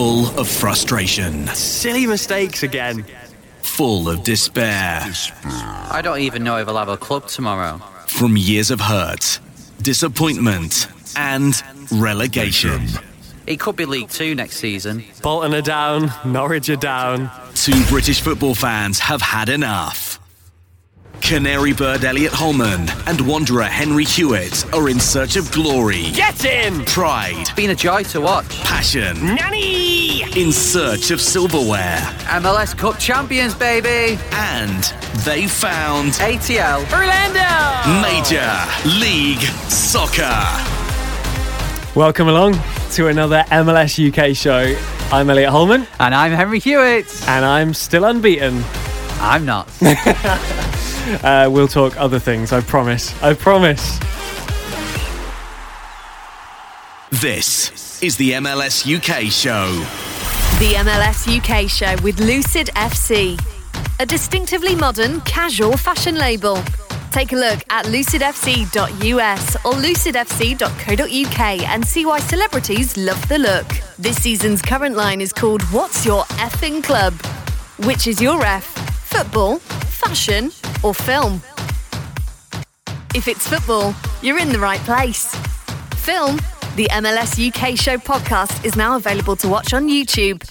Full of frustration. Silly mistakes again. Full of despair. I don't even know if I'll have a club tomorrow. From years of hurt, disappointment, and relegation. It could be League Two next season. Bolton are down, Norwich are down. Two British football fans have had enough. Canary bird Elliot Holman and Wanderer Henry Hewitt are in search of glory, Get in! pride, It's been a joy to watch. passion, Nanny! in search of silverware, MLS Cup champions, baby! and they found ATL. Orlando! Major League Soccer. Welcome along to another MLS UK show. I'm Elliot Holman, And I'm Henry Hewitt. and I'm still unbeaten. I'm not. Uh, we'll talk other things, I promise. I promise. This is the MLS UK show. The MLS UK show with Lucid FC, a distinctively modern, casual fashion label. Take a look at lucidfc.us or lucidfc.co.uk and see why celebrities love the look. This season's current line is called What's Your Effing Club? Which is your F? Football, fashion, or film? If it's football, you're in the right place. Film, the MLS UK show podcast is now available to watch on YouTube.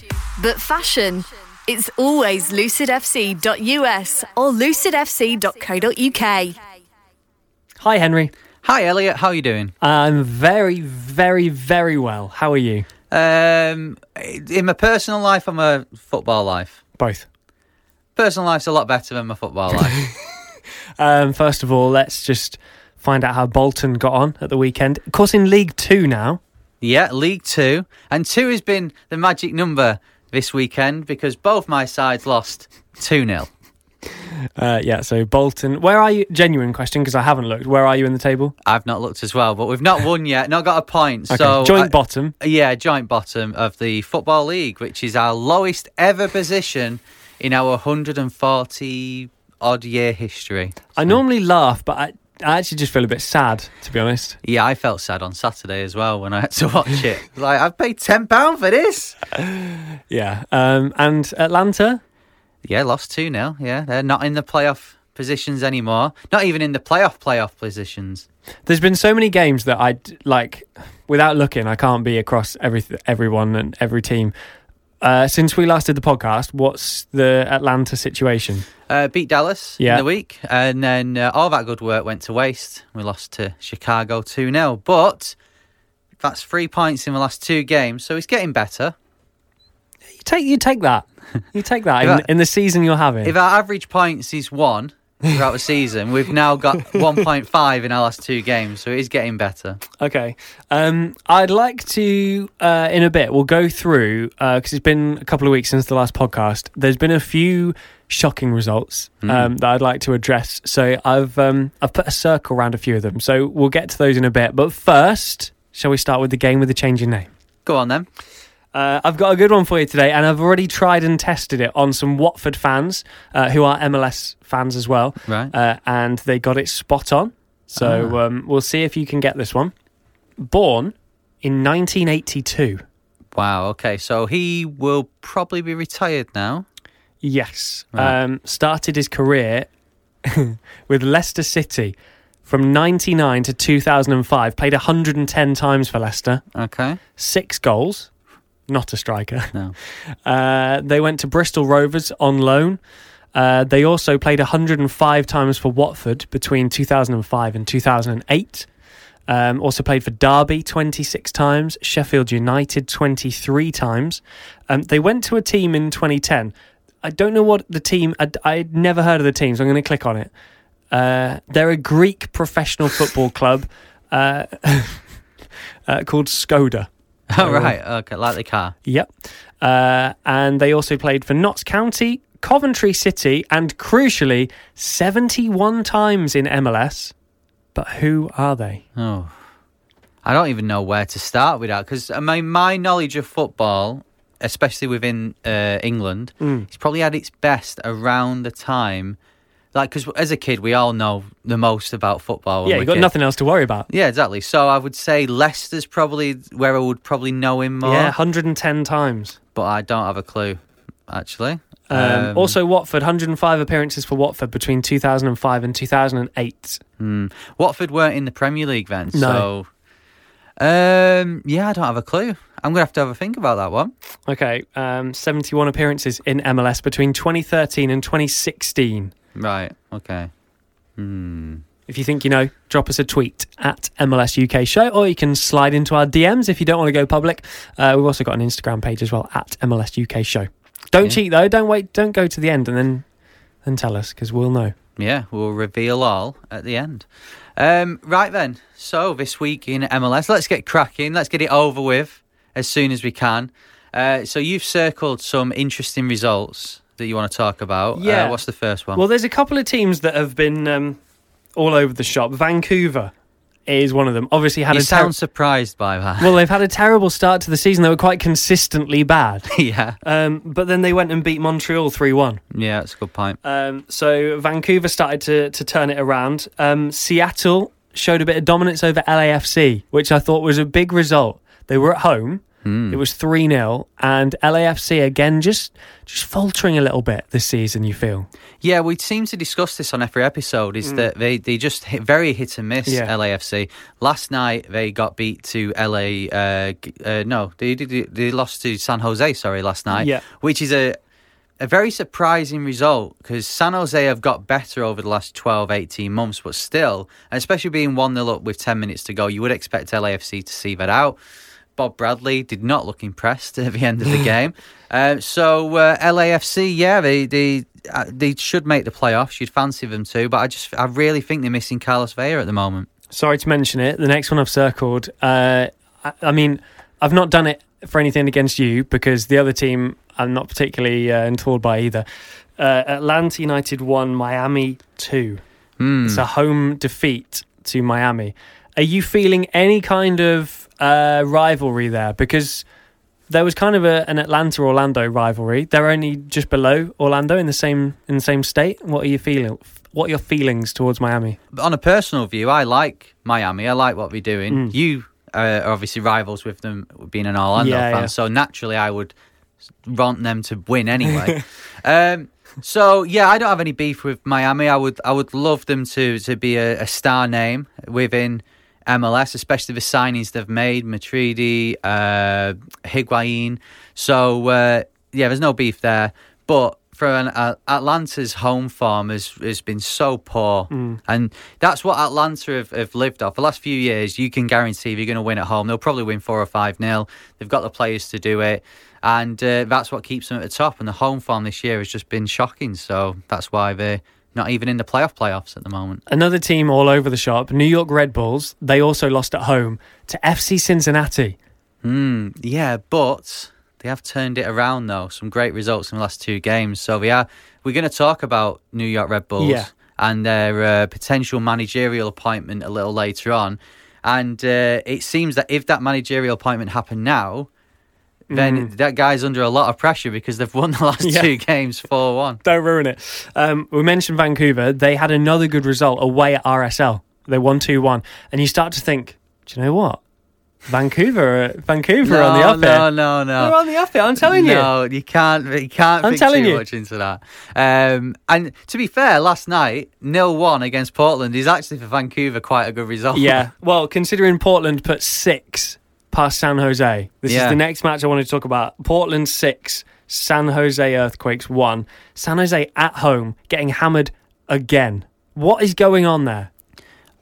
But fashion, it's always lucidfc.us or lucidfc.co.uk. Hi, Henry. Hi, Elliot. How are you doing? I'm very, very, very well. How are you? Um, in my personal life, I'm a football life. Both. Personal life's a lot better than my football life. Um, first of all, let's just find out how Bolton got on at the weekend. Of course, in League Two now. yeah, League Two. And two has been the magic number this weekend because both my sides lost 2 0. Uh, yeah, so Bolton. Where are you? Genuine question because I haven't looked. Where are you in the table? I've not looked as well, but we've not won yet, not got a point. Okay, So joint I- bottom. Yeah, joint bottom of the Football League, which is our lowest ever position in our 140 odd year history. I normally laugh, but I, I actually just feel a bit sad, to be honest. Yeah, I felt sad on Saturday as well when I had to watch it. like, I've paid £10 for this. Yeah. Um, and Atlanta. Yeah, lost 2 0. Yeah, they're not in the playoff positions anymore. Not even in the playoff playoff positions. There's been so many games that I like. Without looking, I can't be across every everyone and every team. Uh, since we last did the podcast, what's the Atlanta situation? Uh, beat Dallas Yeah. in the week, and then uh, all that good work went to waste. We lost to Chicago 2 0. But that's three points in the last two games, so it's getting better. You take you take that. You take that in, in the season you're having. If our average points is one throughout the season, we've now got 1.5 in our last two games, so it is getting better. Okay. Um, I'd like to, uh, in a bit, we'll go through, because it's been a couple of weeks since the last podcast. There's been a few shocking results um, that I'd like to address. So I've, um, I've put a circle around a few of them. So we'll get to those in a bit. But first, shall we start with the game with the change in name? Go on then. Uh, I've got a good one for you today, and I've already tried and tested it on some Watford fans uh, who are MLS fans as well. Right. Uh, and they got it spot on. So Ah. um, we'll see if you can get this one. Born in 1982. Wow, okay, so he will probably be retired now. Yes. Right. Um, started his career with Leicester City from 99 to 2005, played 110 times for Leicester, Okay. six goals, not a striker. No. Uh, they went to Bristol Rovers on loan. Uh, they also played 105 times for Watford between 2005 and 2008. Um, also played for Derby 26 times, Sheffield United 23 times. Um, they went to a team in 2010. I don't know what the team. I'd, I'd never heard of the team, so I'm going to click on it. Uh, they're a Greek professional football club uh, uh, called Skoda. Oh, right. Okay. Like the car. Yep. Uh, and they also played for Notts County, Coventry City, and crucially, 71 times in MLS. But who are they? Oh. I don't even know where to start with that because I mean, my knowledge of football, especially within uh, England, Mm. it's probably at its best around the time. Like, because as a kid, we all know the most about football. yeah, you've got kids. nothing else to worry about. Yeah, exactly. So I would say Leicester's probably where I would probably know him more. Yeah, 110 times. But I don't have a clue, actually. Um, also, Watford, 105 appearances for Watford between 2005 and 2008. hmm. Watford weren't in the Premier League then. No. So, um, yeah, I don't have a clue. I'm going to have to have a think about that one. Okay, um, 71 appearances in MLS between 2013 and 2016. Right. Okay. Hmm. If you think you know, drop us a tweet at MLS UK Show, or you can slide into our DMs if you don't want to go public. Uh, we've also got an Instagram page as well at MLS UK Show. Don't Yeah. cheat though. Don't wait. Don't go to the end and then then tell us because we'll know. Yeah, we'll reveal all at the end. Um, right then. So this week in MLS, let's get cracking. Let's get it over with as soon as we can. Uh, so you've circled some interesting results that you want to talk about. Yeah. Uh, what's the first one? Well, there's a couple of teams that have been um, all over the shop. Vancouver is one of them. Obviously, had you a ter- sound surprised by that. well. They've had a terrible start to the season. They were quite consistently bad. yeah. Um, but then they went and beat Montreal three one. Yeah, that's a good point. Um, so Vancouver started to to turn it around. Um, Seattle showed a bit of dominance over LAFC, which I thought was a big result. They were at home. Hmm. It was 3 0. And LAFC again just just faltering a little bit this season, you feel? Yeah, we seem to discuss this on every episode. Is that they, they just hit very hit and miss Mm. Yeah. LAFC. Last night they got beat to LA. Uh, uh, no, they, they they lost to San Jose. Sorry, last night. Yeah. which is a a very surprising result because San Jose have got better over the last 12, 18 months, but still, especially being 1 0 up with 10 minutes to go, you would expect LAFC to see that out. Bob Bradley did not look impressed at the end of the game. Uh, so uh, LAFC, yeah, they they uh, they should make the playoffs. You'd fancy them too, but I just I really think they're missing Carlos Vela at the moment. Sorry to mention it. The next one I've circled. Uh, I, I mean, I've not done it for anything against you because the other team I'm not particularly uh, enthralled by either. Uh, Atlanta United one, Miami two. Hmm. It's a home defeat to Miami. Are you feeling any kind of uh, rivalry there? Because there was kind of a, an Atlanta Orlando rivalry. They're only just below Orlando in the same in the same state. What are you feeling? What are your feelings towards Miami? On a personal view, I like Miami. I like what we're doing. Mm. You uh, are obviously rivals with them, being an Orlando Yeah, fan. yeah. So naturally, I would want them to win anyway. um, so yeah, I don't have any beef with Miami. I would I would love them to to be a, a star name within MLS, especially the signings they've made, Matuidi, uh, Higuain. So uh, yeah, there's no beef there. But for an, uh, Atlanta's home form has, has been so poor, and that's what Atlanta have, have lived off. The last few years, you can guarantee if you're going to win at home, they'll probably win four or five nil. They've got the players to do it, and uh, that's what keeps them at the top. And the home form this year has just been shocking. So that's why they're not even in the playoff playoffs at the moment. Another team all over the shop, New York Red Bulls. They also lost at home to FC Cincinnati. Hmm. Yeah, but they have turned it around though. Some great results in the last two games. So we are we're going to talk about New York Red Bulls Yeah. and their uh, potential managerial appointment a little later on. And uh, it seems that if that managerial appointment happened now, then that guy's under a lot of pressure because they've won the last Mm. Yeah. two games four one. Don't ruin it. Um, we mentioned Vancouver. They had another good result away at RSL. They won 2 1. And you start to think, do you know what? Vancouver, Vancouver no, on the up no, no, no. They're on the up. I'm telling you. No, you can't. You can't. I'm telling too you. much into that. Um, and to be fair, last night nil one against Portland is actually for Vancouver quite a good result. Yeah. Well, considering Portland put six past San Jose, this Yeah. is the next match I wanted to talk about. Portland six, San Jose Earthquakes one. San Jose at home getting hammered again. What is going on there?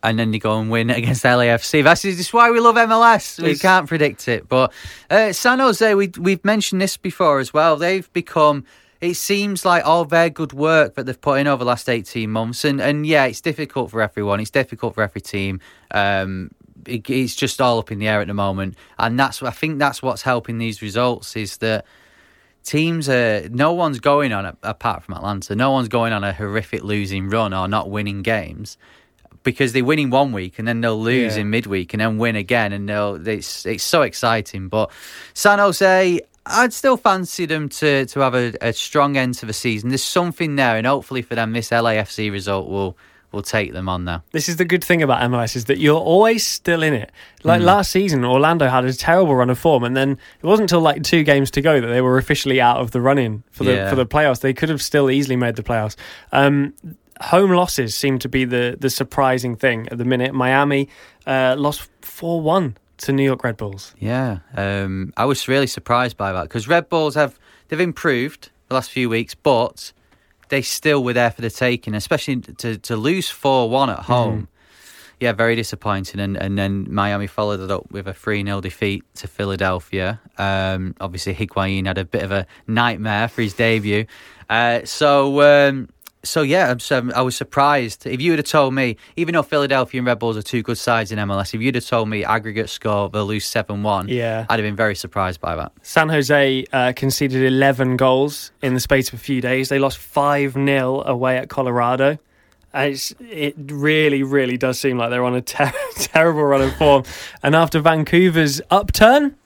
and then they go and win against LAFC. That's just why we love MLS. We can't predict it. But uh, San Jose, we we've mentioned this before as well. They've become. It seems like all their good work that they've put in over the last eighteen months, and and yeah, it's difficult for everyone. It's difficult for every team. Um, it, it's just all up in the air at the moment, and that's I think that's what's helping these results is that teams are no one's going on a, apart from Atlanta. No one's going on a horrific losing run or not winning games because they're winning one week and then they'll lose Yeah. in midweek and then win again and they'll it's it's so exciting. But San Jose. I'd still fancy them to, to have a, a strong end to the season. There's something there, and hopefully for them, this LAFC result will will take them on now. This is the good thing about MLS is that you're always still in it. Like last season, Orlando had a terrible run of form, and then it wasn't until like two games to go that they were officially out of the running for the Yeah. for the playoffs. They could have still easily made the playoffs. Um, home losses seem to be the the surprising thing at the minute. Miami uh, lost four one to New York Red Bulls. Yeah, um, I was really surprised by that because Red Bulls have they've improved the last few weeks, but they still were there for the taking, especially to to lose four one at home. Yeah, very disappointing. And and then Miami followed it up with a 3 0 defeat to Philadelphia. Um, obviously, Higuain had a bit of a nightmare for his debut. Uh, so. Um, so yeah, I'm, I was surprised. If you would have told me, even though Philadelphia and Red Bulls are two good sides in MLS, if you'd have told me aggregate score they'll lose seven one, Yeah. I'd have been very surprised by that. San Jose uh, conceded 11 goals in the space of a few days. They lost 5 0 away at Colorado. It's, it really, really does seem like they're on a ter- terrible run of form. And after Vancouver's upturn,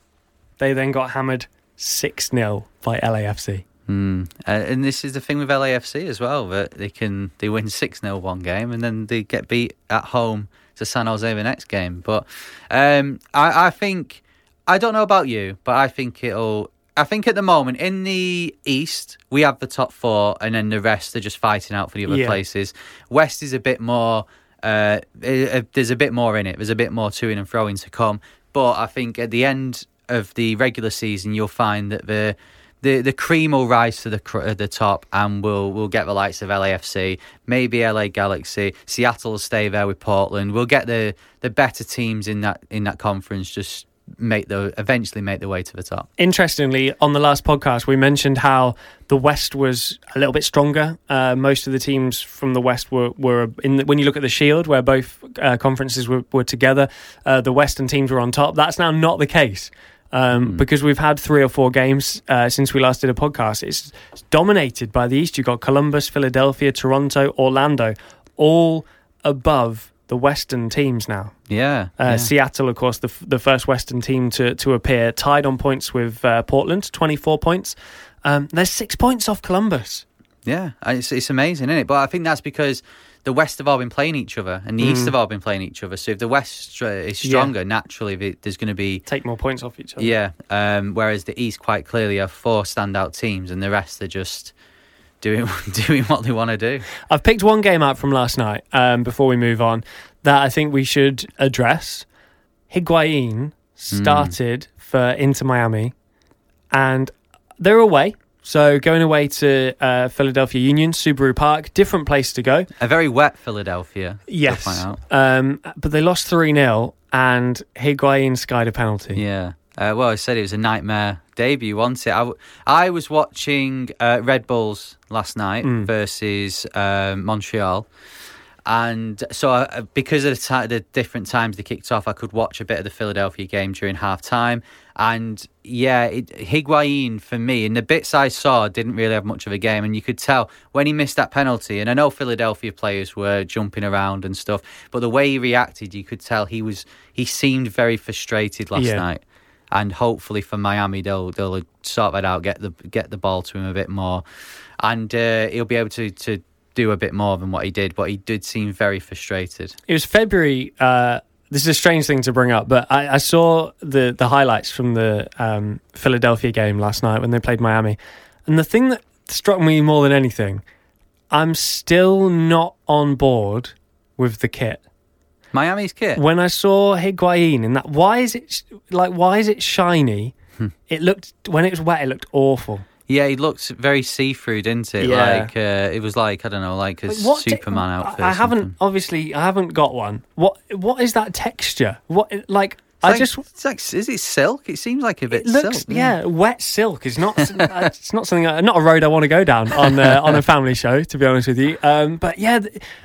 they then got hammered 6 0 by LAFC. Mm. Uh, and this is the thing with LAFC as well that they can they win six 0 one game and then they get beat at home to San Jose the next game. But um, I, I think I don't know about you, but I think it'll. I think at the moment in the East we have the top four, and then the rest are just fighting out for the other Yeah. places. West is a bit more. Uh, uh, there's a bit more in it. There's a bit more to in and throwing to come. But I think at the end of the regular season, you'll find that the the the cream will rise to the uh, the top, and we'll we'll get the likes of LAFC, maybe LA Galaxy, Seattle will stay there with Portland. We'll get the the better teams in that in that conference just make the eventually make their way to the top. Interestingly, on the last podcast, we mentioned how the West was a little bit stronger. Uh, most of the teams from the West were, were in. The, when you look at the Shield, where both uh, conferences were, were together, uh, the Western teams were on top. That's now not the case. Um, Because we've had three or four games uh, since we last did a podcast. It's, it's dominated by the East. You've got Columbus, Philadelphia, Toronto, Orlando, all above the Western teams now. Yeah, Uh, yeah. Seattle, of course, the f- the first Western team to to appear, tied on points with uh, Portland, twenty four points. Um, they're six points off Columbus. Yeah, it's it's amazing, isn't it? But I think that's because the West have all been playing each other, and the East have all been playing each other. So if the West is stronger, naturally there's going to be Take more points off each other. yeah. Um, whereas the East quite clearly have four standout teams, and the rest are just doing doing what they want to do. I've picked one game out from last night. Um, before we move on, that I think we should address. Higuain started for Inter Miami, and they're away. So going away to uh, Philadelphia Union, Subaru Park, different place to go. A very wet Philadelphia. Yes. Um, but they lost 3 0 and Higuain skied a penalty. Yeah. Uh, well, I said it was a nightmare debut, wasn't it? I, w- I was watching uh, Red Bulls last night versus um, Montreal. And so, uh, because of the, ti the different times they kicked off, I could watch a bit of the Philadelphia game during half time. And yeah, it, Higuain, for me, in the bits I saw, didn't really have much of a game. And you could tell when he missed that penalty, and I know Philadelphia players were jumping around and stuff, but the way he reacted, you could tell he was, he seemed very frustrated last Yeah. night and hopefully for Miami they'll they'll sort that out, get the get the ball to him a bit more, and uh, he'll be able to to do a bit more than what he did. But he did seem very frustrated. It was February uh, this is a strange thing to bring up, but I, I saw the the highlights from the um, Philadelphia game last night when they played Miami, and the thing that struck me more than anything, I'm still not on board with the kit. Miami's kit. When I saw Higuain in that, why is it like why is it shiny? Hmm. It looked when it was wet, it looked awful. Yeah, he looked very see-through, didn't it? Yeah. Like uh, it was like I don't know, like a Like, what Superman I- outfit. I, haven't obviously I haven't got one. What what is that texture? What like I It's like- just it's like, is it silk? It seems like a bit it looks silk. yeah. wet silk is not it's not something not a road I want to go down on uh, on a family show to be honest with you. Um, but yeah,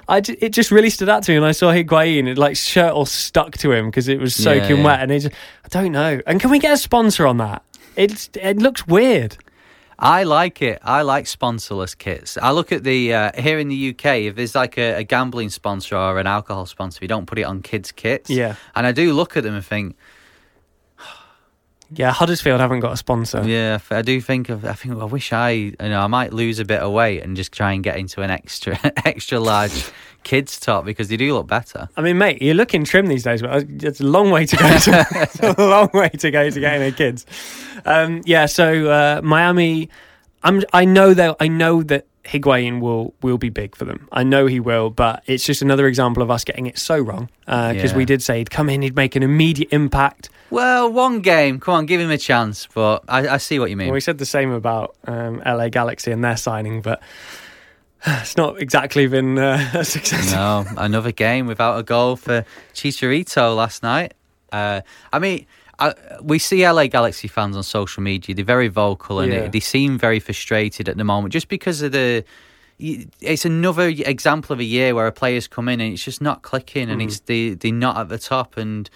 I it just really stood out to me and I saw Higuain. It like shirt all stuck to him because it was soaking yeah. wet, and it just, I don't know. And can we get a sponsor on that? It's it looks weird. I like it. I like sponsorless kits. I look at the uh, here in the UK. If there's like a, a gambling sponsor or an alcohol sponsor, we don't put it on kids' kits. Yeah. and I do look at them and think, Yeah, Huddersfield haven't got a sponsor. yeah, I do think of. I think I wish I, you know, I might lose a bit of weight and just try and get into an extra extra large kids top because they do look better. I mean, mate, you're looking trim these days, but it's a long way to go. To, it's a long way to go to getting a kids. Um, yeah, so uh, Miami, I'm. I know that. I know that Higuain will will be big for them. I know he will, but it's just another example of us getting it so wrong because Yeah. we did say he'd come in, he'd make an immediate impact. Well, one game. Come on, give him a chance. But I, I see what you mean. Well, we said the same about um, LA Galaxy and their signing, but it's not exactly been uh, a success. No, another game without a goal for Chicharito last night. Uh, I mean, I, we see LA Galaxy fans on social media. They're very vocal and Yeah. it, they seem very frustrated at the moment just because of the. It's another example of a year where a player's come in and it's just not clicking and it's they, they're not at the top. And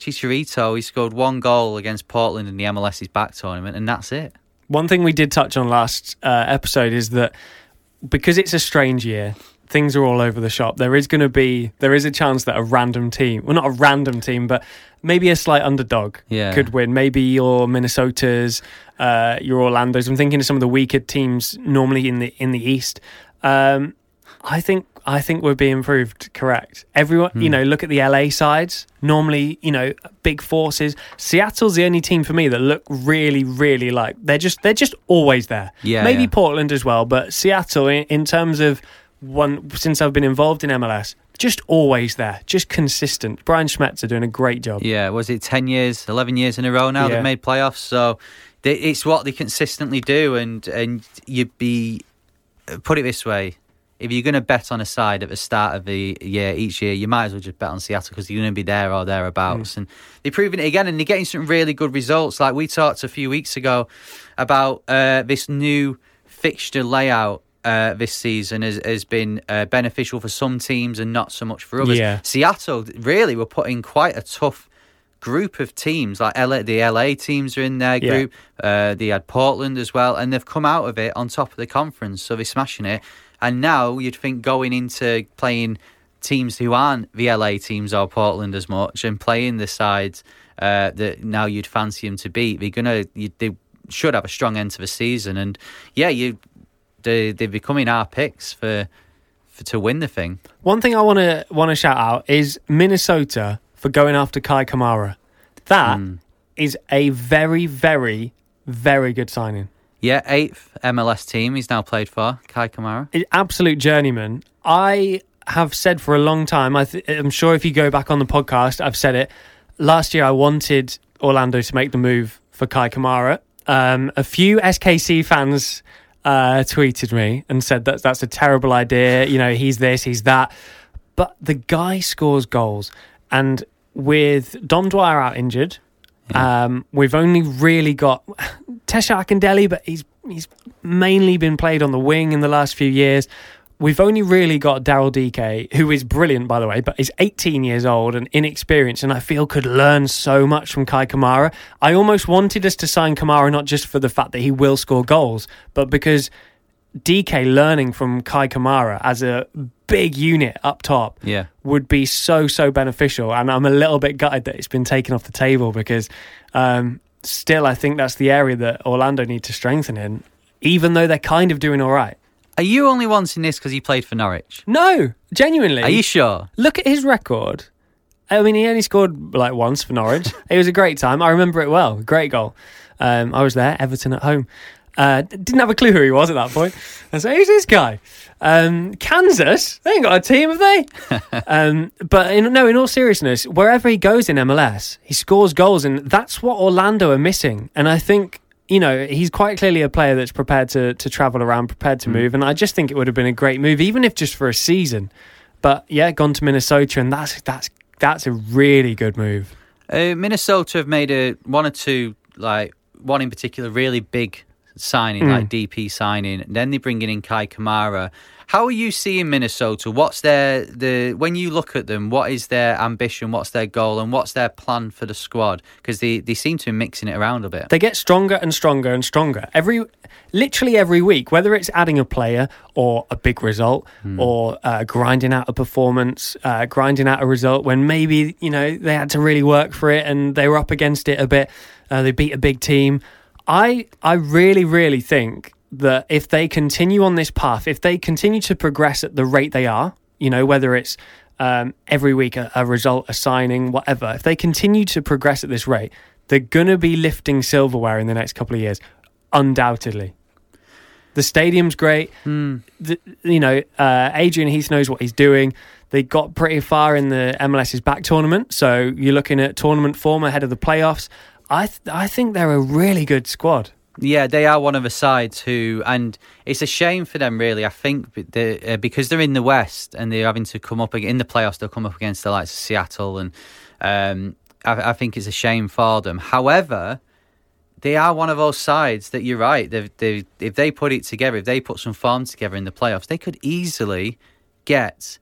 Chicharito, he scored one goal against Portland in the MLS is Back tournament, and that's it. One thing we did touch on last uh, episode is that because it's a strange year, things are all over the shop. There is going to be there is a chance that a random team, well, not a random team, but maybe a slight underdog Yeah. could win. Maybe your Minnesotas, uh, your Orlando's. I'm thinking of some of the weaker teams normally in the in the East. Um, I think I think we're being proved correct. Everyone, Hmm. you know, look at the LA sides. Normally, you know, big forces. Seattle's the only team for me that look really, really like they're just they're just always there. Yeah, maybe yeah. Portland as well, but Seattle in, in terms of one since I've been involved in MLS, just always there, just consistent. Brian Schmetzer doing a great job. Yeah, was it 10 years, 11 years in a row now Yeah. they've made playoffs? So they, it's what they consistently do. And, and you'd be, put it this way, if you're going to bet on a side at the start of the year, each year, you might as well just bet on Seattle because you're going to be there or thereabouts. And they're proving it again and they're getting some really good results. Like we talked a few weeks ago about uh, this new fixture layout. Uh, this season has, has been uh, beneficial for some teams and not so much for others. Yeah. Seattle really were putting quite a tough group of teams. Like LA, the LA teams are in their Yeah. group. Uh, they had Portland as well, and they've come out of it on top of the conference. So they're smashing it. And now you'd think going into playing teams who aren't the LA teams or Portland as much, and playing the sides uh, that now you'd fancy them to beat, they're gonna you, they should have a strong end to the season. And yeah, you they they're becoming our picks for. for to win the thing. One thing I want to want to shout out is Minnesota for going after Kai Kamara. That is Hmm. a very, very, very good signing. Yeah, eighth MLS team he's now played for, Kai Kamara. Absolute journeyman. I have said for a long time. I I'm sure if you go back on the podcast, I've said it. Last year, I wanted Orlando to make the move for Kai Kamara. Um, a few SKC fans uh, tweeted me and said that that's a terrible idea. You know, he's this, he's that. But the guy scores goals, and with Dom Dwyer out injured, um, we've only really got Tesho Akindele, but he's he's mainly been played on the wing in the last few years. We've only really got Daryl Dike, who is brilliant, by the way, but is 18 years old and inexperienced, and I feel could learn so much from Kai Kamara. I almost wanted us to sign Kamara not just for the fact that he will score goals, but because Dike learning from Kai Kamara as a big unit up top Yeah. would be so so beneficial and i'm a little bit gutted that it's been taken off the table because um, still i think that's the area that orlando need to strengthen in even though they're kind of doing all right Are you only wanting this because he played for Norwich? no genuinely Are you sure? look at his record I mean, he only scored like once for Norwich. it was a great time. I remember it well. Great goal. Um, I was there, Everton at home. Uh, didn't have a clue who he was at that point. I said, "Who's this guy?" Um, Kansas? They ain't got a team, have they? um, but in, no, in all seriousness, wherever he goes in MLS, he scores goals, and that's what Orlando are missing. And I think you know he's quite clearly a player that's prepared to to travel around, prepared to move. And I just think it would have been a great move, even if just for a season. But yeah, gone to Minnesota, and that's that's that's a really good move. Uh, Minnesota have made a one or two like one in particular really big signing, Hmm. like DP signing. And Then they're bringing in Kai Kamara. How are you seeing Minnesota? What's their the when you look at them? What is their ambition? What's their goal? And what's their plan for the squad? Because they, they seem to be mixing it around a bit. They get stronger and stronger and stronger every, literally every week. Whether it's adding a player or a big result, or uh, grinding out a performance, uh, grinding out a result when maybe you know they had to really work for it and they were up against it a bit. Uh, they beat a big team. I I really really think that if they continue on this path, if they continue to progress at the rate they are, you know whether it's um, every week a, a result, a signing, whatever. If they continue to progress at this rate, they're going to be lifting silverware in the next couple of years, undoubtedly. The stadium's great. The, you know, uh, Adrian Heath knows what he's doing. They got pretty far in the MLS is Back tournament, so you're looking at tournament form ahead of the playoffs. I th- I think they're a really good squad. Yeah, they are one of the sides who, and it's a shame for them, really. I think they, uh, because they're in the West and they're having to come up in the playoffs, they'll come up against the likes of Seattle, and um, I, I think it's a shame for them. However, they are one of those sides that you're right. They, they, if they put it together, if they put some form together in the playoffs, they could easily get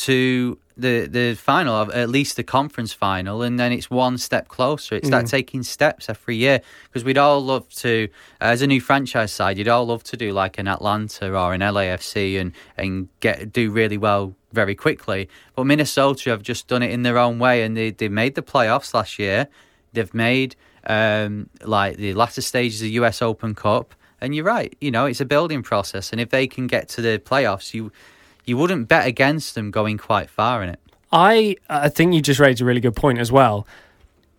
to the the final, of at least the conference final, and then it's one step closer. It's that taking steps every year because we'd all love to, as a new franchise side, you'd all love to do like an Atlanta or an LAFC and and get do really well very quickly. But Minnesota have just done it in their own way, and they they made the playoffs last year. They've made um, like the latter stages of the US Open Cup. And you're right, you know, it's a building process. And if they can get to the playoffs, you you wouldn't bet against them going quite far in it. I I think you just raised a really good point as well.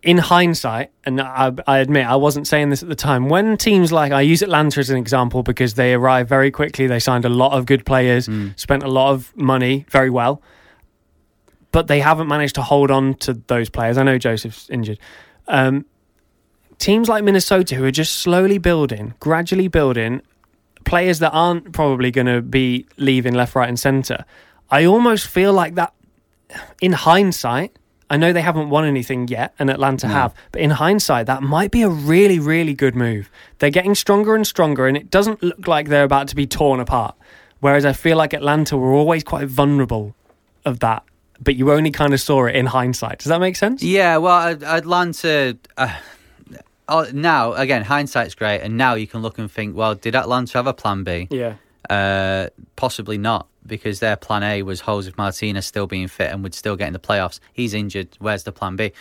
In hindsight, and I, I admit I wasn't saying this at the time, when teams like I use Atlanta as an example because they arrived very quickly, they signed a lot of good players, spent a lot of money very well, but they haven't managed to hold on to those players. I know Josef's injured. Um, teams like Minnesota, who are just slowly building, gradually building, players that aren't probably going to be leaving left, right, and centre. I almost feel like that in hindsight, I know they haven't won anything yet, and Atlanta have, but in hindsight, that might be a really, really good move. They're getting stronger and stronger, and it doesn't look like they're about to be torn apart. Whereas I feel like Atlanta were always quite vulnerable of that, but you only kind of saw it in hindsight. Does that make sense? Yeah, well, Atlanta. Uh, now, again, hindsight's great. And now you can look and think, well, did Atlanta have a plan B? Yeah. Uh, possibly not, because their plan A was Josef Martinez still being fit and would still get in the playoffs. He's injured. Where's the plan B?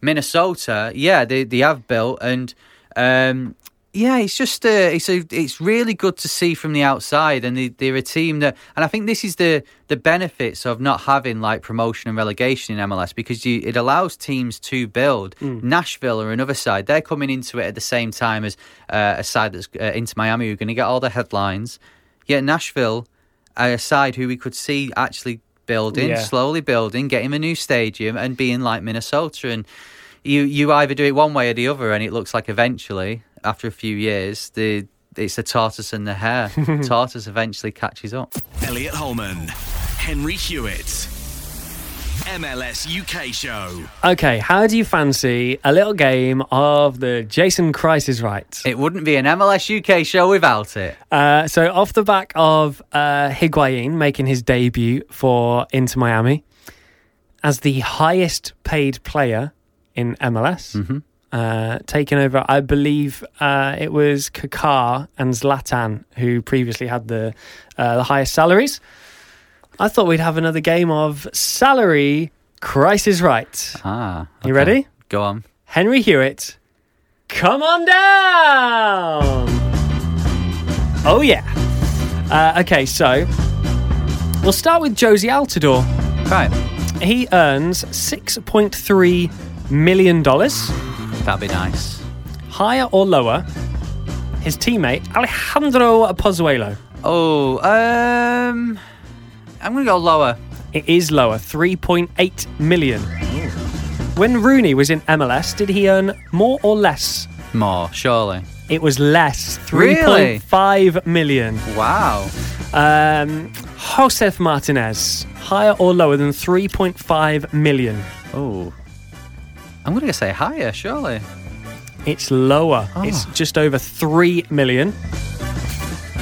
Minnesota, yeah, they they have built, and um, yeah, it's just uh, it's a, it's really good to see from the outside, and they, they're a team that, and I think this is the the benefits of not having like promotion and relegation in MLS because you it allows teams to build. Nashville or another side; they're coming into it at the same time as uh, a side that's uh, into Miami, who are going to get all the headlines. Yet Nashville a side who we could see actually building, Yeah. slowly building, getting a new stadium, and being like Minnesota. And you you either do it one way or the other, and it looks like eventually, after a few years, the it's the tortoise and the hare. tortoise eventually catches up. Elliot Holman, Henry Hewitt. MLS UK show. Okay, how do you fancy a little game of the Jason Christ is right? It wouldn't be an MLS UK show without it. Uh, so off the back of uh, Higuain making his debut for Inter Miami as the highest paid player in MLS, uh, taking over, I believe uh, it was Kaká and Zlatan who previously had the uh, the highest salaries. I thought we'd have another game of salary. crisis. right. Ah, You ready? Go on. Henry Hewitt, come on down. Oh, yeah. Uh, okay, so we'll start with Jozy Altidore. Right. he earns six point three million dollars. That'd be nice. Higher or lower? His teammate Alejandro Pozuelo. Oh, um, I'm gonna go lower. It is lower, three point eight million. When Rooney was in MLS, did he earn more or less? More, surely. It was less, Really? 3.5 million. Wow. Um, Josef Martinez, higher or lower than 3.5 million? Oh, I'm gonna say higher, surely. It's lower. It's just over 3 million.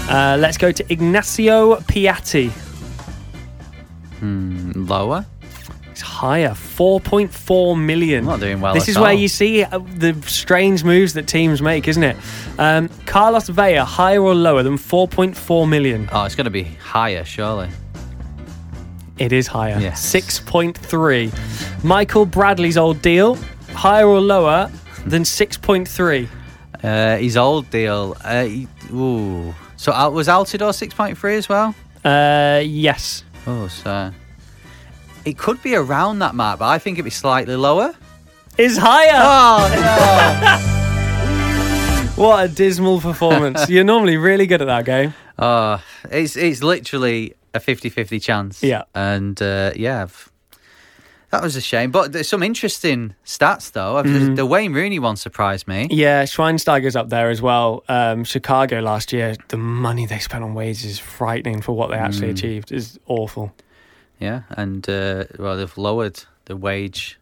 Uh, let's go to Ignacio Piatti. Lower. It's higher, 4.4 million. Not doing well This is where you see uh, the strange moves that teams make, isn't it? Um, Carlos Vela, higher or lower than 4.4 million? Oh, it's gonna be higher, surely. It is higher. Yes. 6.3. Michael Bradley's old deal, higher or lower than 6.3? Uh, his old deal. Uh, he- ooh. So Al- was Altidore six point three as well? Uh, yes. Oh, so it could be around that mark, but I think it'd be slightly lower. Is higher. Oh What a dismal performance. You're normally really good at that game. no! oh, it's it's literally a 50-50 chance. Yeah. and uh, yeah, I've- that was a shame. But there's some interesting stats though. I've- The Wayne Rooney one surprised me. Yeah, Schweinsteiger's up there as well. Um, Chicago last year, the money they spent on wages is frightening for what they actually achieved. is awful. Yeah, and uh, well, they've lowered the wage,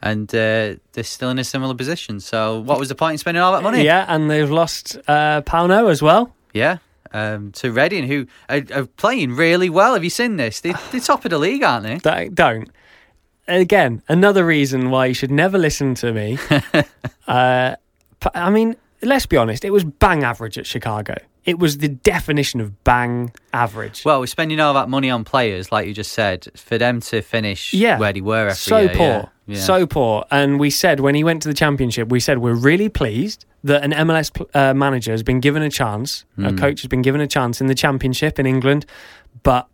and uh, they're still in a similar position. So, what was the point in spending all that money? Yeah, and they've lost uh, Pauno as well. yeah. Um, to Reading, who are, are playing really well. Have you seen this? They, they're top of the league, aren't they? Don't- Don't. Again, another reason why you should never listen to me. uh, I mean, let's be honest, it was bang average at Chicago. It was the definition of bang average. Well, we're spending all that money on players, like you just said, for them to finish yeah, where they were so year. poor, yeah. Yeah. so poor. And we said when he went to the championship, we said we're really pleased that an MLS uh, manager has been given a chance, a Hmm. coach has been given a chance in the championship in England, but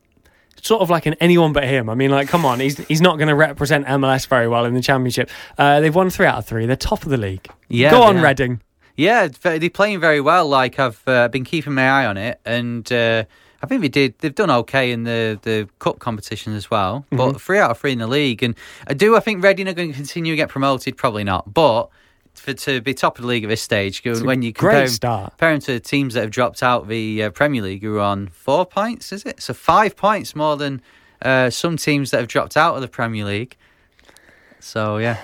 sort of like an anyone but him. I mean, like, come on, he's he's not going to represent MLS very well in the championship. Uh, they've won three out of three. They're top of the league. Yeah, go on, yeah. Reading. Yeah, they're playing very well. Like I've uh, been keeping my eye on it, and uh, I think they did. They've done okay in the the cup competition as well. Mm-hmm. But three out of three in the league, and I do. I think Reading are going to continue to get promoted. Probably not, but for to be top of the league at this stage, when you great compare, start. compare them to the teams that have dropped out the uh, Premier League, who are on four points, is it? So five points more than uh, some teams that have dropped out of the Premier League. So yeah.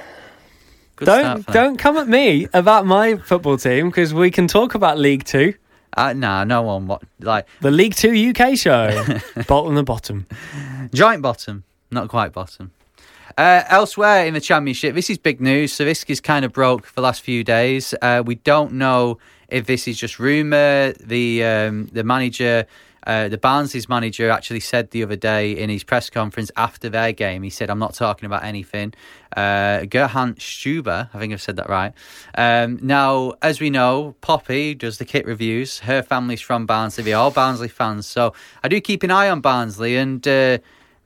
Good Don't don't come at me about my football team because we can talk about League Two, Uh, nah, no one. What like the League Two UK show, bottom the bottom. Joint bottom, not quite bottom. Uh, elsewhere in the championship, this is big news. So this is kind of broke for the last few days. Uh, we don't know if this is just rumor. The um, the manager, uh, the Barnsley's manager, actually said the other day in his press conference after their game, he said, "I'm not talking about anything." Uh, Gerhard Struber, I think I've said that right. Um, now, as we know, Poppy does the kit reviews. Her family's from Barnsley. They're all Barnsley fans, so I do keep an eye on Barnsley and. Uh,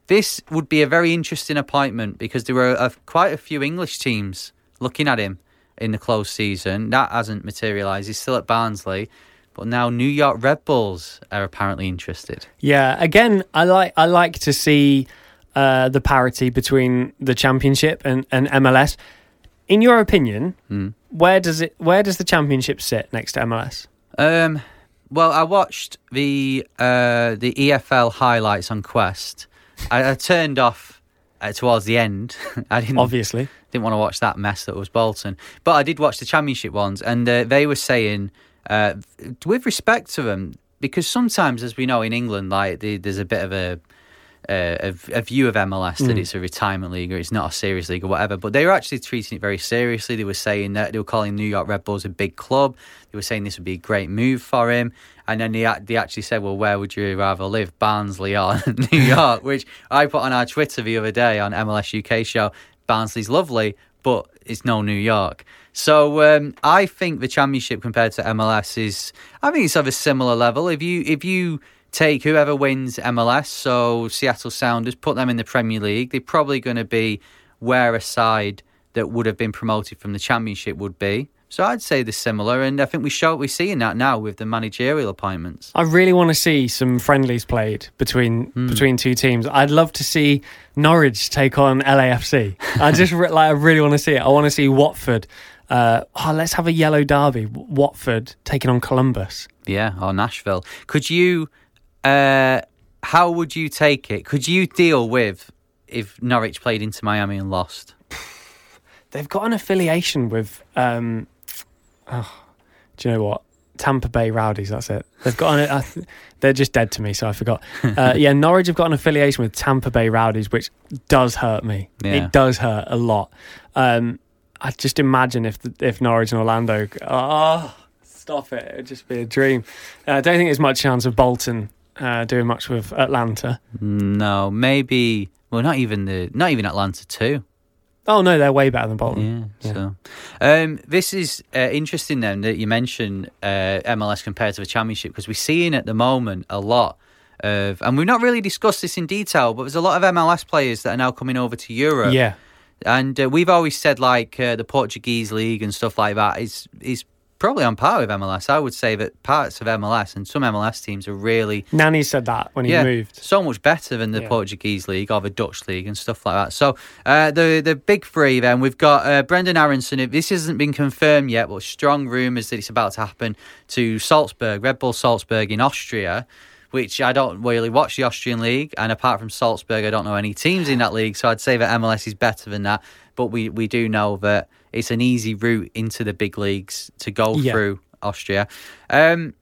this would be a very interesting appointment because there were uh, quite a few English teams looking at him in the close season. That hasn't materialised. He's still at Barnsley, but now New York Red Bulls are apparently interested. Yeah, again, I like I like to see uh, the parity between the Championship and, and MLS. In your opinion, Hmm. where does it where does the Championship sit next to MLS? Um, well, I watched the uh, the EFL highlights on Quest. I, I turned off uh, towards the end. I didn't Obviously, didn't want to watch that mess that was Bolton. But I did watch the championship ones, and uh, they were saying, uh, with respect to them, because sometimes, as we know in England, like the, there's a bit of a, uh, a a view of MLS that it's a retirement league or it's not a serious league or whatever. But they were actually treating it very seriously. They were saying that they were calling New York Red Bulls a big club. They were saying this would be a great move for him. And then they, they actually said, well, where would you rather live, Barnsley or New York? Which I put on our Twitter the other day on MLS UK show. Barnsley's lovely, but it's no New York. So um, I think the championship compared to MLS is, I think it's of a similar level. If you if you take whoever wins MLS, so Seattle Sounders, put them in the Premier League. They're probably going to be where a side that would have been promoted from the Championship would be. So I'd say they're similar, and I think we show we're seeing that now with the managerial appointments. I really want to see some friendlies played between Hmm. between two teams. I'd love to see Norwich take on LAFC. I just like I really want to see it. I want to see Watford. Uh, oh, let's have a yellow derby. Watford taking on Columbus. Yeah, or Nashville. Could you? Uh, how would you take it? Could you deal with if Norwich played Inter Miami and lost? They've got an affiliation with. Um, oh, do you know what? Tampa Bay Rowdies. That's it. They've got. An, I th- they're just dead to me, so I forgot. Uh, yeah, Norwich have got an affiliation with Tampa Bay Rowdies, which does hurt me. Yeah. It does hurt a lot. Um, I just imagine if if Norwich and Orlando. Oh, stop it! It'd just be a dream. Uh, I don't think there's much chance of Bolton uh, doing much with Atlanta. No, maybe. Well, not even the not even Atlanta too. Oh no, they're way better than Bolton. Yeah. So, um, this is uh, interesting then that you mentioned uh, MLS compared to the Championship because we're seeing at the moment a lot of, and we've not really discussed this in detail, but there's a lot of MLS players that are now coming over to Europe. yeah. And uh, we've always said like uh, the Portuguese league and stuff like that is is probably on par with MLS. I would say that parts of MLS and some MLS teams are really Nani said that when he yeah, moved. so much better than the Yeah. Portuguese league or the Dutch league and stuff like that. So uh, the the big three then we've got uh, Brenden Aaronson. If This hasn't been confirmed yet, but strong rumours that it's about to happen to Salzburg, Red Bull Salzburg in Austria. Which I don't really watch the Austrian league, and apart from Salzburg, I don't know any teams in that league. So I'd say that MLS is better than that. But we, we do know that it's an easy route into the big leagues to go Yeah. through Austria. Um,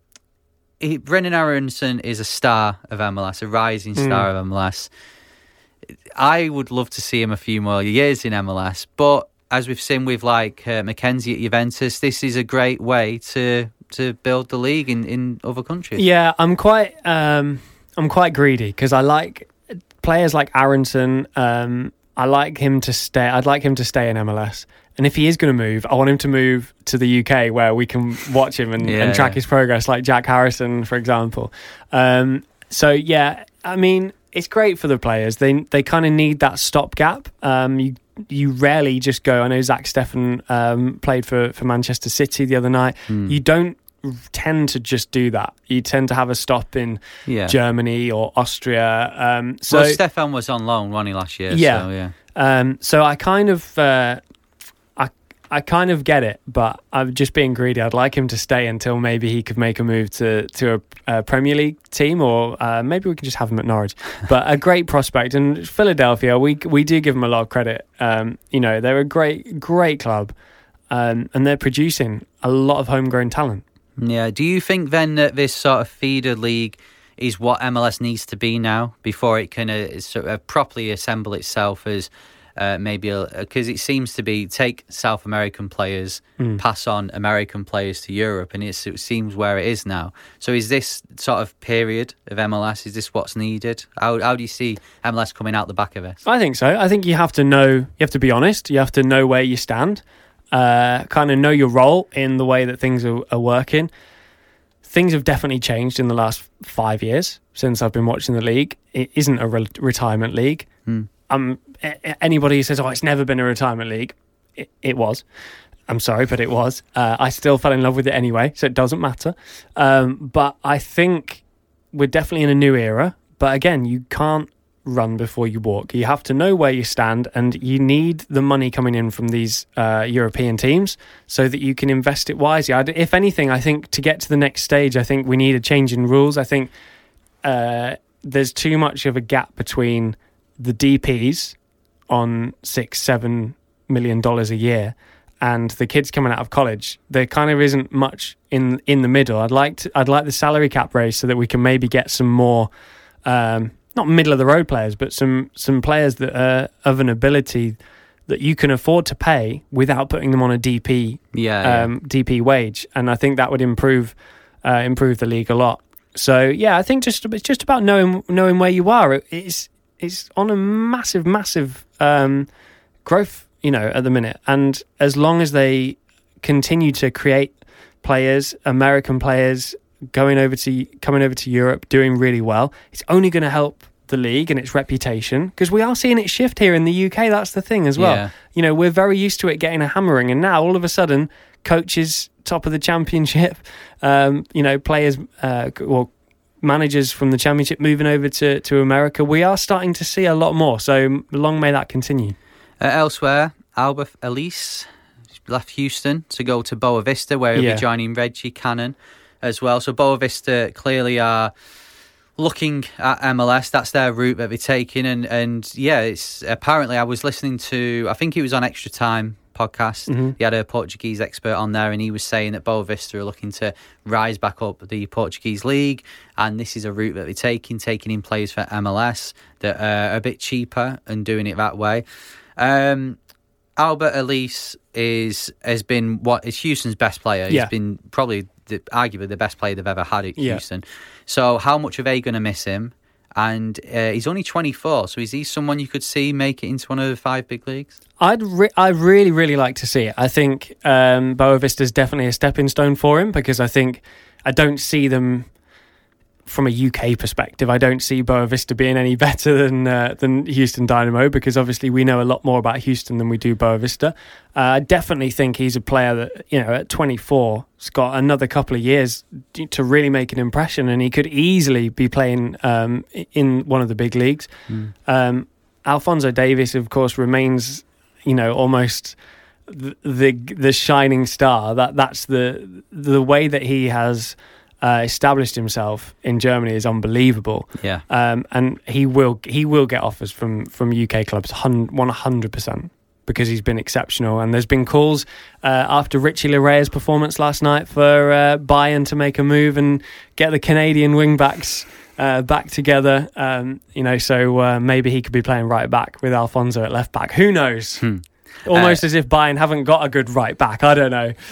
he, Brenden Aaronson is a star of MLS, a rising star of MLS. I would love to see him a few more years in MLS, but as we've seen with like uh, McKennie at Juventus, this is a great way to to build the league in, in other countries. Yeah, I'm quite um, I'm quite greedy because I like players like Aaronson. Um, I like him to stay. I'd like him to stay in MLS. And if he is going to move, I want him to move to the UK where we can watch him and, Yeah, and track his progress, like Jack Harrison, for example. Um, so yeah, I mean, it's great for the players. They they kind of need that stopgap. Um, you you rarely just go. I know Zach Steffen um, played for for Manchester City the other night. Hmm. You don't tend to just do that. You tend to have a stop in Yeah. Germany or Austria. Um, so well, Steffen was on loan, wasn't last year? Yeah. So, yeah. um, so I kind of, uh, I, I kind of get it, but I'm just being greedy. I'd like him to stay until maybe he could make a move to to a, a Premier League team, or uh, maybe we can just have him at Norwich. But a great prospect, and Philadelphia, we we do give them a lot of credit. Um, you know, they're a great great club, um, and they're producing a lot of homegrown talent. Yeah. Do you think then that this sort of feeder league is what MLS needs to be now before it can uh, sort of properly assemble itself as uh, maybe because it seems to be take South American players, pass on American players to Europe, and it's, it seems where it is now. So is this sort of period of MLS? Is this what's needed? How how do you see MLS coming out the back of this? I think so. I think you have to know, you have to be honest. You have to know where you stand, uh, kind of know your role in the way that things are, are working. Things have definitely changed in the last five years since I've been watching the league. It isn't a re- retirement league. Um, a- a- anybody who says, "Oh, it's never been a retirement league," it, it was. I'm sorry, but it was. Uh, I still fell in love with it anyway, so it doesn't matter. Um, but I think we're definitely in a new era. But again, you can't run before you walk. You have to know where you stand, and you need the money coming in from these uh, European teams so that you can invest it wisely. I'd, if anything, I think to get to the next stage, I think we need a change in rules. I think uh, there's too much of a gap between the DPs on six, seven million dollars a year and the kids coming out of college. There kind of isn't much in in the middle. I'd like to, I'd like the salary cap raise so that we can maybe get some more um, not middle of the road players, but some some players that are of an ability that you can afford to pay without putting them on a DP Yeah, yeah. um, DP wage, and I think that would improve uh, improve the league a lot. So yeah, I think just it's just about knowing knowing where you are. It- It's it's on a massive massive um, growth, you know, at the minute, and as long as they continue to create players, American players, going over to coming over to Europe, doing really well. It's only going to help the league and its reputation because we are seeing it shift here in the UK. That's the thing as well. Yeah. You know, we're very used to it getting a hammering, and now all of a sudden, coaches top of the championship, um, you know, players uh, or managers from the championship moving over to to America. We are starting to see a lot more. So long may that continue. Uh, elsewhere, Alberth Elis left Houston to go to Boavista, where he'll Yeah. be joining Reggie Cannon as well. So Boavista clearly are looking at MLS. That's their route that they're taking, and and yeah, it's apparently I was listening to I think it was on Extra Time podcast. Mm-hmm. He had a Portuguese expert on there, and he was saying that Boavista are looking to rise back up the Portuguese league, and this is a route that they're taking, taking in players for MLS that are a bit cheaper and doing it that way. Um, Alberth Elis is has been what is Houston's best player. Yeah. He's been probably the, arguably the best player they've ever had at Yeah. Houston. So how much are they going to miss him? And uh, he's only 24, so is he someone you could see make it into one of the five big leagues? I'd re- I really really like to see it. I think um, Boavista is definitely a stepping stone for him because I think I don't see them from a UK perspective. I don't see Boavista being any better than uh, than Houston Dynamo because obviously we know a lot more about Houston than we do Boavista. Uh, I definitely think he's a player that you know at 24 has got another couple of years to really make an impression, and he could easily be playing um, in one of the big leagues. Um, Alphonso Davies, of course, remains you know almost the the, the shining star. That that's the the way that he has uh, established himself in Germany is unbelievable. Yeah. Um, and he will he will get offers from from UK clubs one hundred percent because he's been exceptional. And there's been calls uh, after Richie Laryea's performance last night for uh, Bayern to make a move and get the Canadian wing backs. Uh, back together, um, you know, so uh, maybe he could be playing right back with Alphonso at left back. Who knows? Almost as if Bayern haven't got a good right back. I don't know.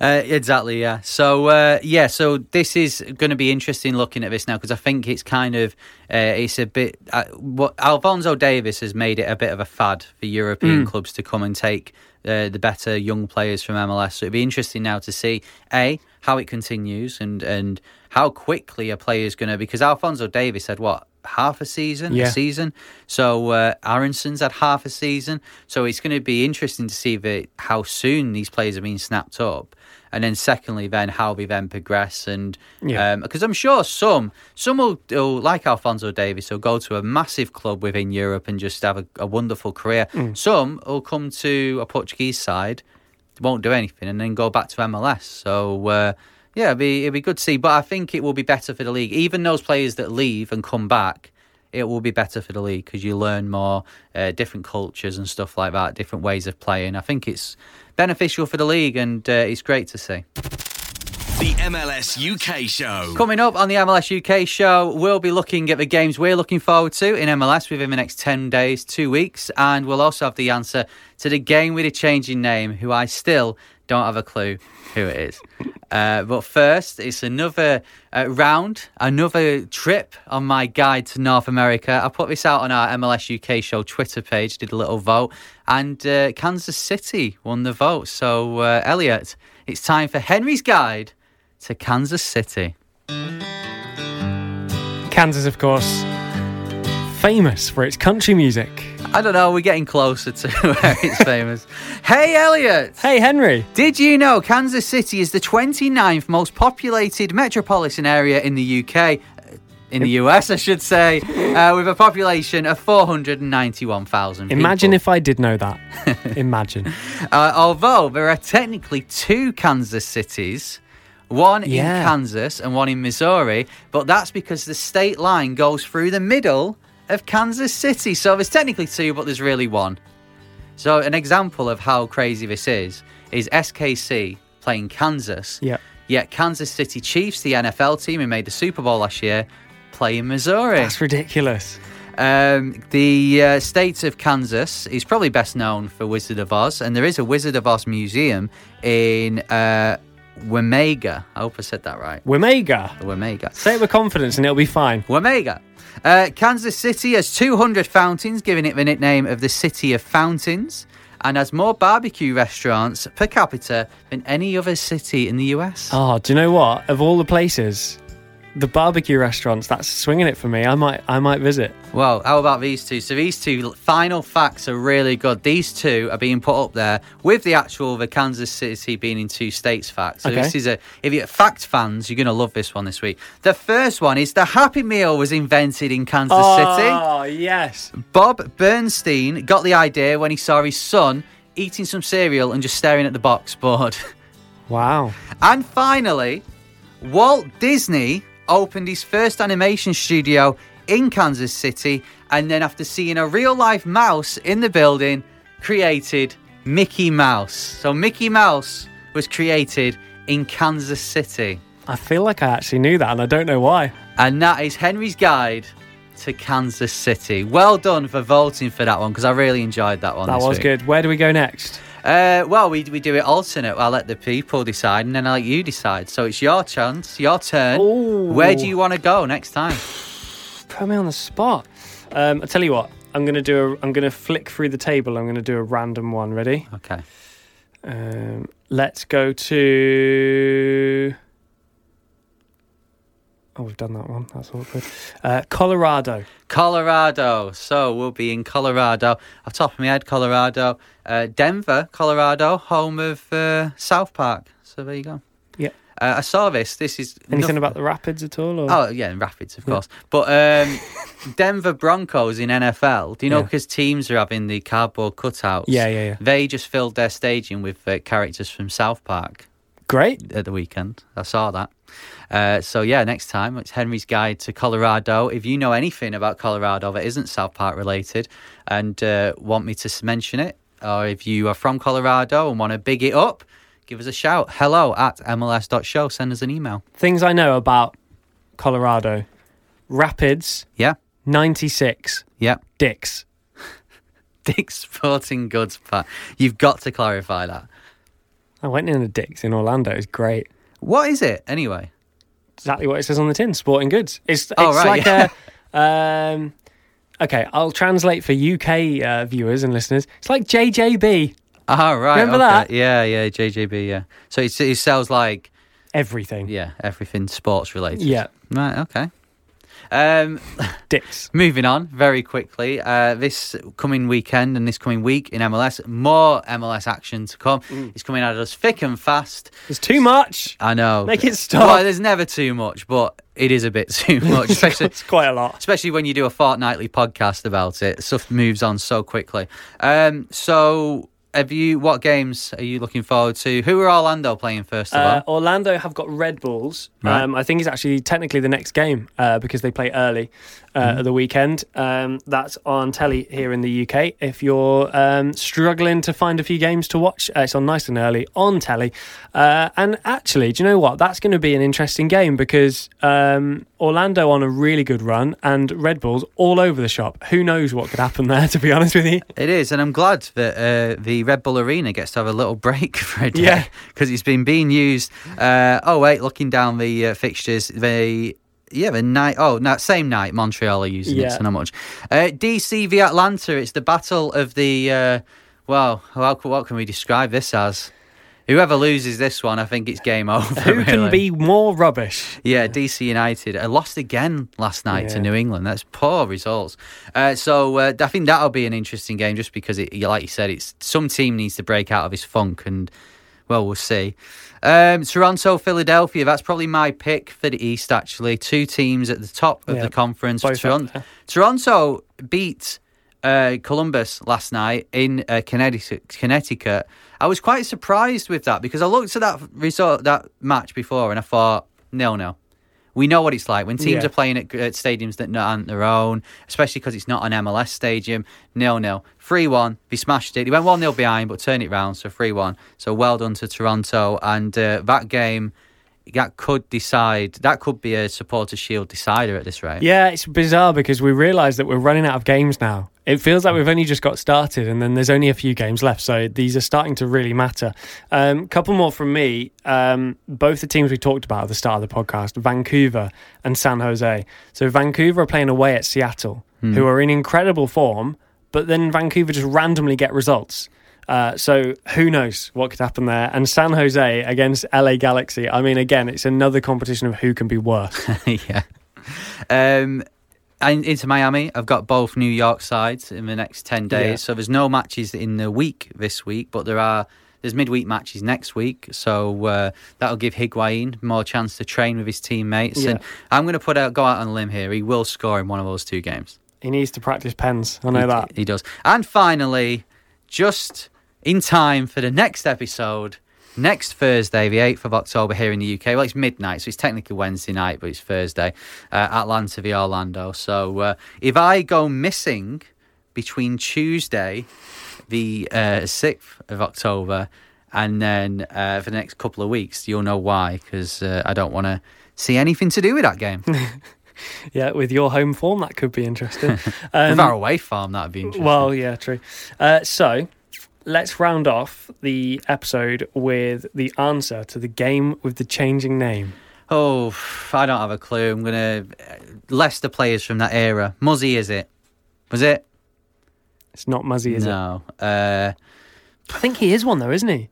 Uh, exactly, yeah. So, uh, yeah, so this is going to be interesting looking at this now because I think it's kind of uh, it's a bit. Uh, what Alphonso Davies has made it a bit of a fad for European clubs to come and take uh, the better young players from MLS. So it'd be interesting now to see a how it continues and and how quickly a player is going to because Alphonso Davies had what half a season, Yeah. a season. So uh, Aaronson's had half a season. So it's going to be interesting to see the, how soon these players are being snapped up, and then secondly, then how they then progress. And Yeah. because I'm sure some some will, will like Alphonso Davies will go to a massive club within Europe and just have a, a wonderful career. Some will come to a Portuguese side, won't do anything, and then go back to MLS. So. Uh, yeah, it'd be, it'd be good to see, but I think it will be better for the league. Even those players that leave and come back, it will be better for the league because you learn more, uh, different cultures and stuff like that, different ways of playing. I think it's beneficial for the league and uh, it's great to see. The MLS UK show. Coming up on the MLS UK show, we'll be looking at the games we're looking forward to in MLS within the next 10 days, two weeks, and we'll also have the answer to the game with a changing name, who I still don't have a clue who it is. Uh, but first, it's another uh, round, another trip on my guide to North America. I put this out on our MLS UK show Twitter page, did a little vote, and uh, Kansas City won the vote. So, uh, Elliot, it's time for Henry's guide to Kansas City. Kansas, of course, famous for its country music. I don't know, we're getting closer to where it's famous. Hey, Elliot! Hey, Henry. Did you know Kansas City is the 29th most populated metropolitan area in the UK? uh, In the US, I should say, uh, with a population of 491,000 Imagine people. if I did know that. Imagine. Uh, although there are technically two Kansas cities, one Yeah. in Kansas and one in Missouri, but that's because the state line goes through the middle of Kansas City. So there's technically two, but there's really one. So an example of how crazy this is is SKC playing Kansas. Yeah. Yet Kansas City Chiefs, the NFL team who made the Super Bowl last year, play in Missouri. That's ridiculous. Um, the uh, state of Kansas is probably best known for Wizard of Oz, and there is a Wizard of Oz museum in uh, Wamego. I hope I said that right. Wamego. Wamego. Say it with confidence and it'll be fine. Wamego. Uh, Kansas City has 200 fountains, giving it the nickname of the City of Fountains. and has more barbecue restaurants per capita than any other city in the US. Oh, do you know what? Of all the places, the barbecue restaurants that's swinging it for me. I might, I might visit. Well, how about these two? So these two final facts are really good. These two are being put up there with the actual the Kansas City being in two states facts. So Okay. this is a if you're fact fans, you're gonna love this one this week. The first one is the Happy Meal was invented in Kansas ah, City. Oh yes. Bob Bernstein got the idea when he saw his son eating some cereal and just staring at the box board. Wow. And finally, Walt Disney opened his first animation studio in Kansas City, and then after seeing a real life mouse in the building, created Mickey Mouse. So Mickey Mouse was created in Kansas City. I feel like I actually knew that, and I don't know why. And that is Henry's guide to Kansas City. Well done for voting for that one because I really enjoyed that one. That was week. good. Where do we go next? Uh, well, we, we do it alternate. I'll let the people decide, and then I let you decide. So it's your chance, your turn. Ooh. Where do you want to go next time? Put me on the spot. Um, I tell you what. I'm gonna do. A, I'm gonna flick through the table. I'm gonna do a random one. Ready? Okay. Um, let's go to. Oh, we've done that one. That's awkward. Uh, Colorado. Colorado. So we'll be in Colorado. Off top of my head, Colorado. Uh, Denver, Colorado, home of uh, South Park. So there you go. Yeah. Uh, I saw this. This is Anything nothing- about the Rapids at all? Or? Oh yeah, Rapids, of course. But um, Denver Broncos in NFL. Do you know Yeah. because teams are having the cardboard cutouts? Yeah, yeah, yeah. They just filled their stadium with uh, characters from South Park Great. at the weekend. I saw that. Uh, so yeah, next time it's Henry's Guide to Colorado. If you know anything about Colorado that isn't South Park related and uh, want me to mention it, or if you are from Colorado and want to big it up, give us a shout. Hello at mls.show. Send us an email. Things I know about Colorado: Rapids, Yeah, 96, yeah. Dicks. Dick's Sporting Goods Park. You've got to clarify that. I went in a Dick's in Orlando. It's great. What is it anyway? Exactly what it says on the tin. Sporting goods. It's it's Oh, right, like yeah. a. Um, okay, I'll translate for UK uh, viewers and listeners. It's like JJB. Ah, right. Remember okay. that? Yeah, yeah, JJB, yeah. So it, it sells like, Everything. yeah, everything sports related. Yeah. Right, okay. Um, Dix. moving on very quickly. Uh, this coming weekend and this coming week in MLS, more MLS action to come. Mm. It's coming at us thick and fast. It's too much. I know. Make it stop. Well, there's never too much, but it is a bit too much, especially It's quite a lot. especially when you do a fortnightly podcast about it. Stuff moves on so quickly. Um, so, have you? What games are you looking forward to? Who are Orlando playing first of Uh, all? Orlando have got Red Bulls. Right. Um, I think it's actually technically the next game uh, because they play early uh, Mm-hmm. at the weekend. Um, that's on telly here in the UK. If you're um, struggling to find a few games to watch, uh, it's on nice and early on telly. Uh, and actually, do you know what? That's going to be an interesting game because um, Orlando on a really good run and Red Bulls all over the shop. Who knows what could happen there? To be honest with you. It is, and I'm glad that uh, the Red Bull Arena gets to have a little break for a day Yeah. because it's been being used. Uh, oh wait, looking down the uh, fixtures, they. Yeah, the night. Oh, no, same night. Montreal are using it, so not much. Uh, DC v Atlanta. It's the battle of the. Uh, well, how, what can we describe this as? Whoever loses this one, I think it's game over. Who can really. be more rubbish? Yeah, DC United uh, lost again last night to New England. That's poor results. Uh, so uh, I think that'll be an interesting game, just because it, like you said, it's some team needs to break out of his funk, and well, we'll see. Um, Toronto, Philadelphia. That's probably my pick for the East. Actually, two teams at the top of Yeah, the conference. Toron- Toronto beat uh, Columbus last night in uh, Connecticut. Connecticut. I was quite surprised with that because I looked at that result, that match before, and I thought, no, no. We know what it's like when teams Yeah. are playing at, at stadiums that aren't their own, especially because it's not an MLS stadium. Nil nil, three one. They smashed it. They went one 0 behind, but turned it round, so three one. So well done to Toronto. And uh, that game, that could decide. That could be a supporter shield decider at this rate. Yeah, it's bizarre because we realise that we're running out of games now. It feels like we've only just got started, and then there's only a few games left. So these are starting to really matter. A um, couple more from me. Um, both the teams we talked about at the start of the podcast, Vancouver and San Jose. So Vancouver are playing away at Seattle, who are in incredible form, but then Vancouver just randomly get results. Uh, so who knows what could happen there? And San Jose against LA Galaxy. I mean, again, it's another competition of who can be worse. yeah. Um, and Inter Miami, I've got both New York sides in the next ten days. Yeah. So there's no matches in the week this week, but there are. There's midweek matches next week, so uh, that'll give Higuain more chance to train with his teammates. And I'm going to put out go out on a limb here. He will score in one of those two games. he needs to practice pens. I know he, that. he does. And finally, just in time for the next episode, next Thursday, the 8th of October here in the UK. Well, it's midnight, so it's technically Wednesday night, but it's Thursday. Uh, Atlanta v Orlando. So uh, if I go missing between Tuesday, the uh, 6th of October, and then uh, for the next couple of weeks, you'll know why, because uh, I don't want to see anything to do with that game. Yeah, with your home form, that could be interesting. Um, our away farm, that'd be interesting. Well, yeah, true. Uh, so let's round off the episode with the answer to the game with the changing name. Oh, I don't have a clue. I'm gonna Leicester players from that era. Muzzy, is it? Was it? It's not Muzzy, is it? no. Uh, I think he is one though, isn't he?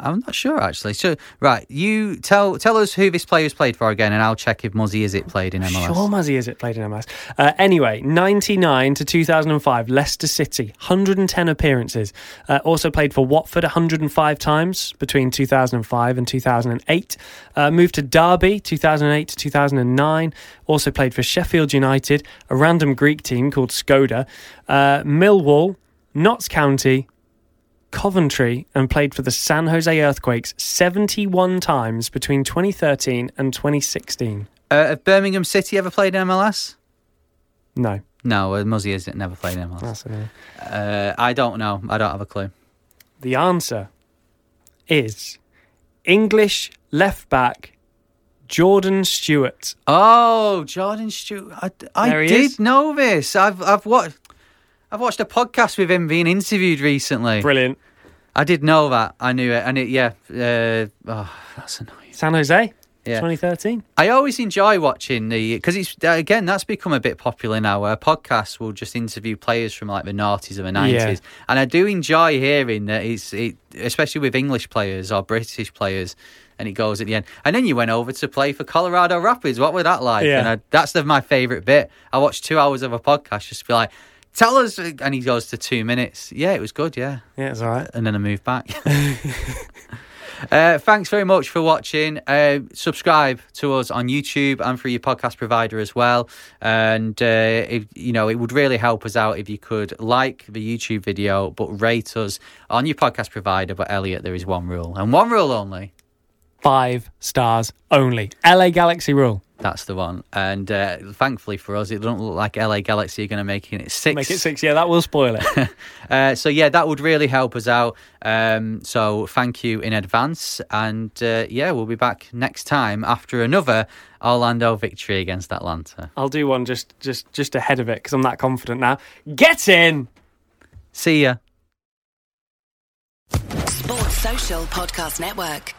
I'm not sure actually. So, right, you tell tell us who this player player's played for again, and I'll check if Muzzy Izzet played in MLS. Sure, Muzzy Izzet played in MLS. Uh, anyway, 99 to 2005, Leicester City, 110 appearances. Uh, also played for Watford 105 times between 2005 and 2008. Uh, moved to Derby 2008 to 2009. Also played for Sheffield United, a random Greek team called Skoda, uh, Millwall, Notts County, Coventry and played for the San Jose Earthquakes 71 times between 2013 and 2016. Uh, have Birmingham City ever played in MLS? No, No, uh, Muzzy Izzet never played in MLS. Uh, I don't know. I don't have a clue. the answer is English left back Jordan Stewart. Oh, Jordan Stewart. I, I did is. know this. I've I've watched. I've watched a podcast with him being interviewed recently. Brilliant. I did know that. I knew it, and it. Yeah. Uh, oh, that's annoying. San Jose, Yeah. 2013. I always enjoy watching the because it's uh, again that's become a bit popular now. Where podcasts will just interview players from like the noughties or the nineties, and I do enjoy hearing that it's it, especially with English players or British players. And it goes at the end, and then you went over to play for Colorado Rapids. What was that like? Yeah. And I, that's the, my favorite bit. I watched two hours of a podcast just to be like, "Tell us," and he goes to two minutes. Yeah, it was good. Yeah, Yeah, it's all right. and then I moved back. uh, thanks very much for watching. Uh, subscribe to us on YouTube and for your podcast provider as well. And uh, if, you know, it would really help us out if you could like the YouTube video, but rate us on your podcast provider. But Elliot, there is one rule and one rule only. Five stars only. LA Galaxy rule. That's the one. And uh, thankfully for us, it doesn't look like LA Galaxy are going to make it six. Make it six. Yeah, that will spoil it. Uh, so yeah, that would really help us out. Um, so thank you in advance, and uh, yeah, we'll be back next time after another Orlando victory against Atlanta. I'll do one just just just ahead of it because I'm that confident now. Get in. See ya. Sports Social Podcast Network.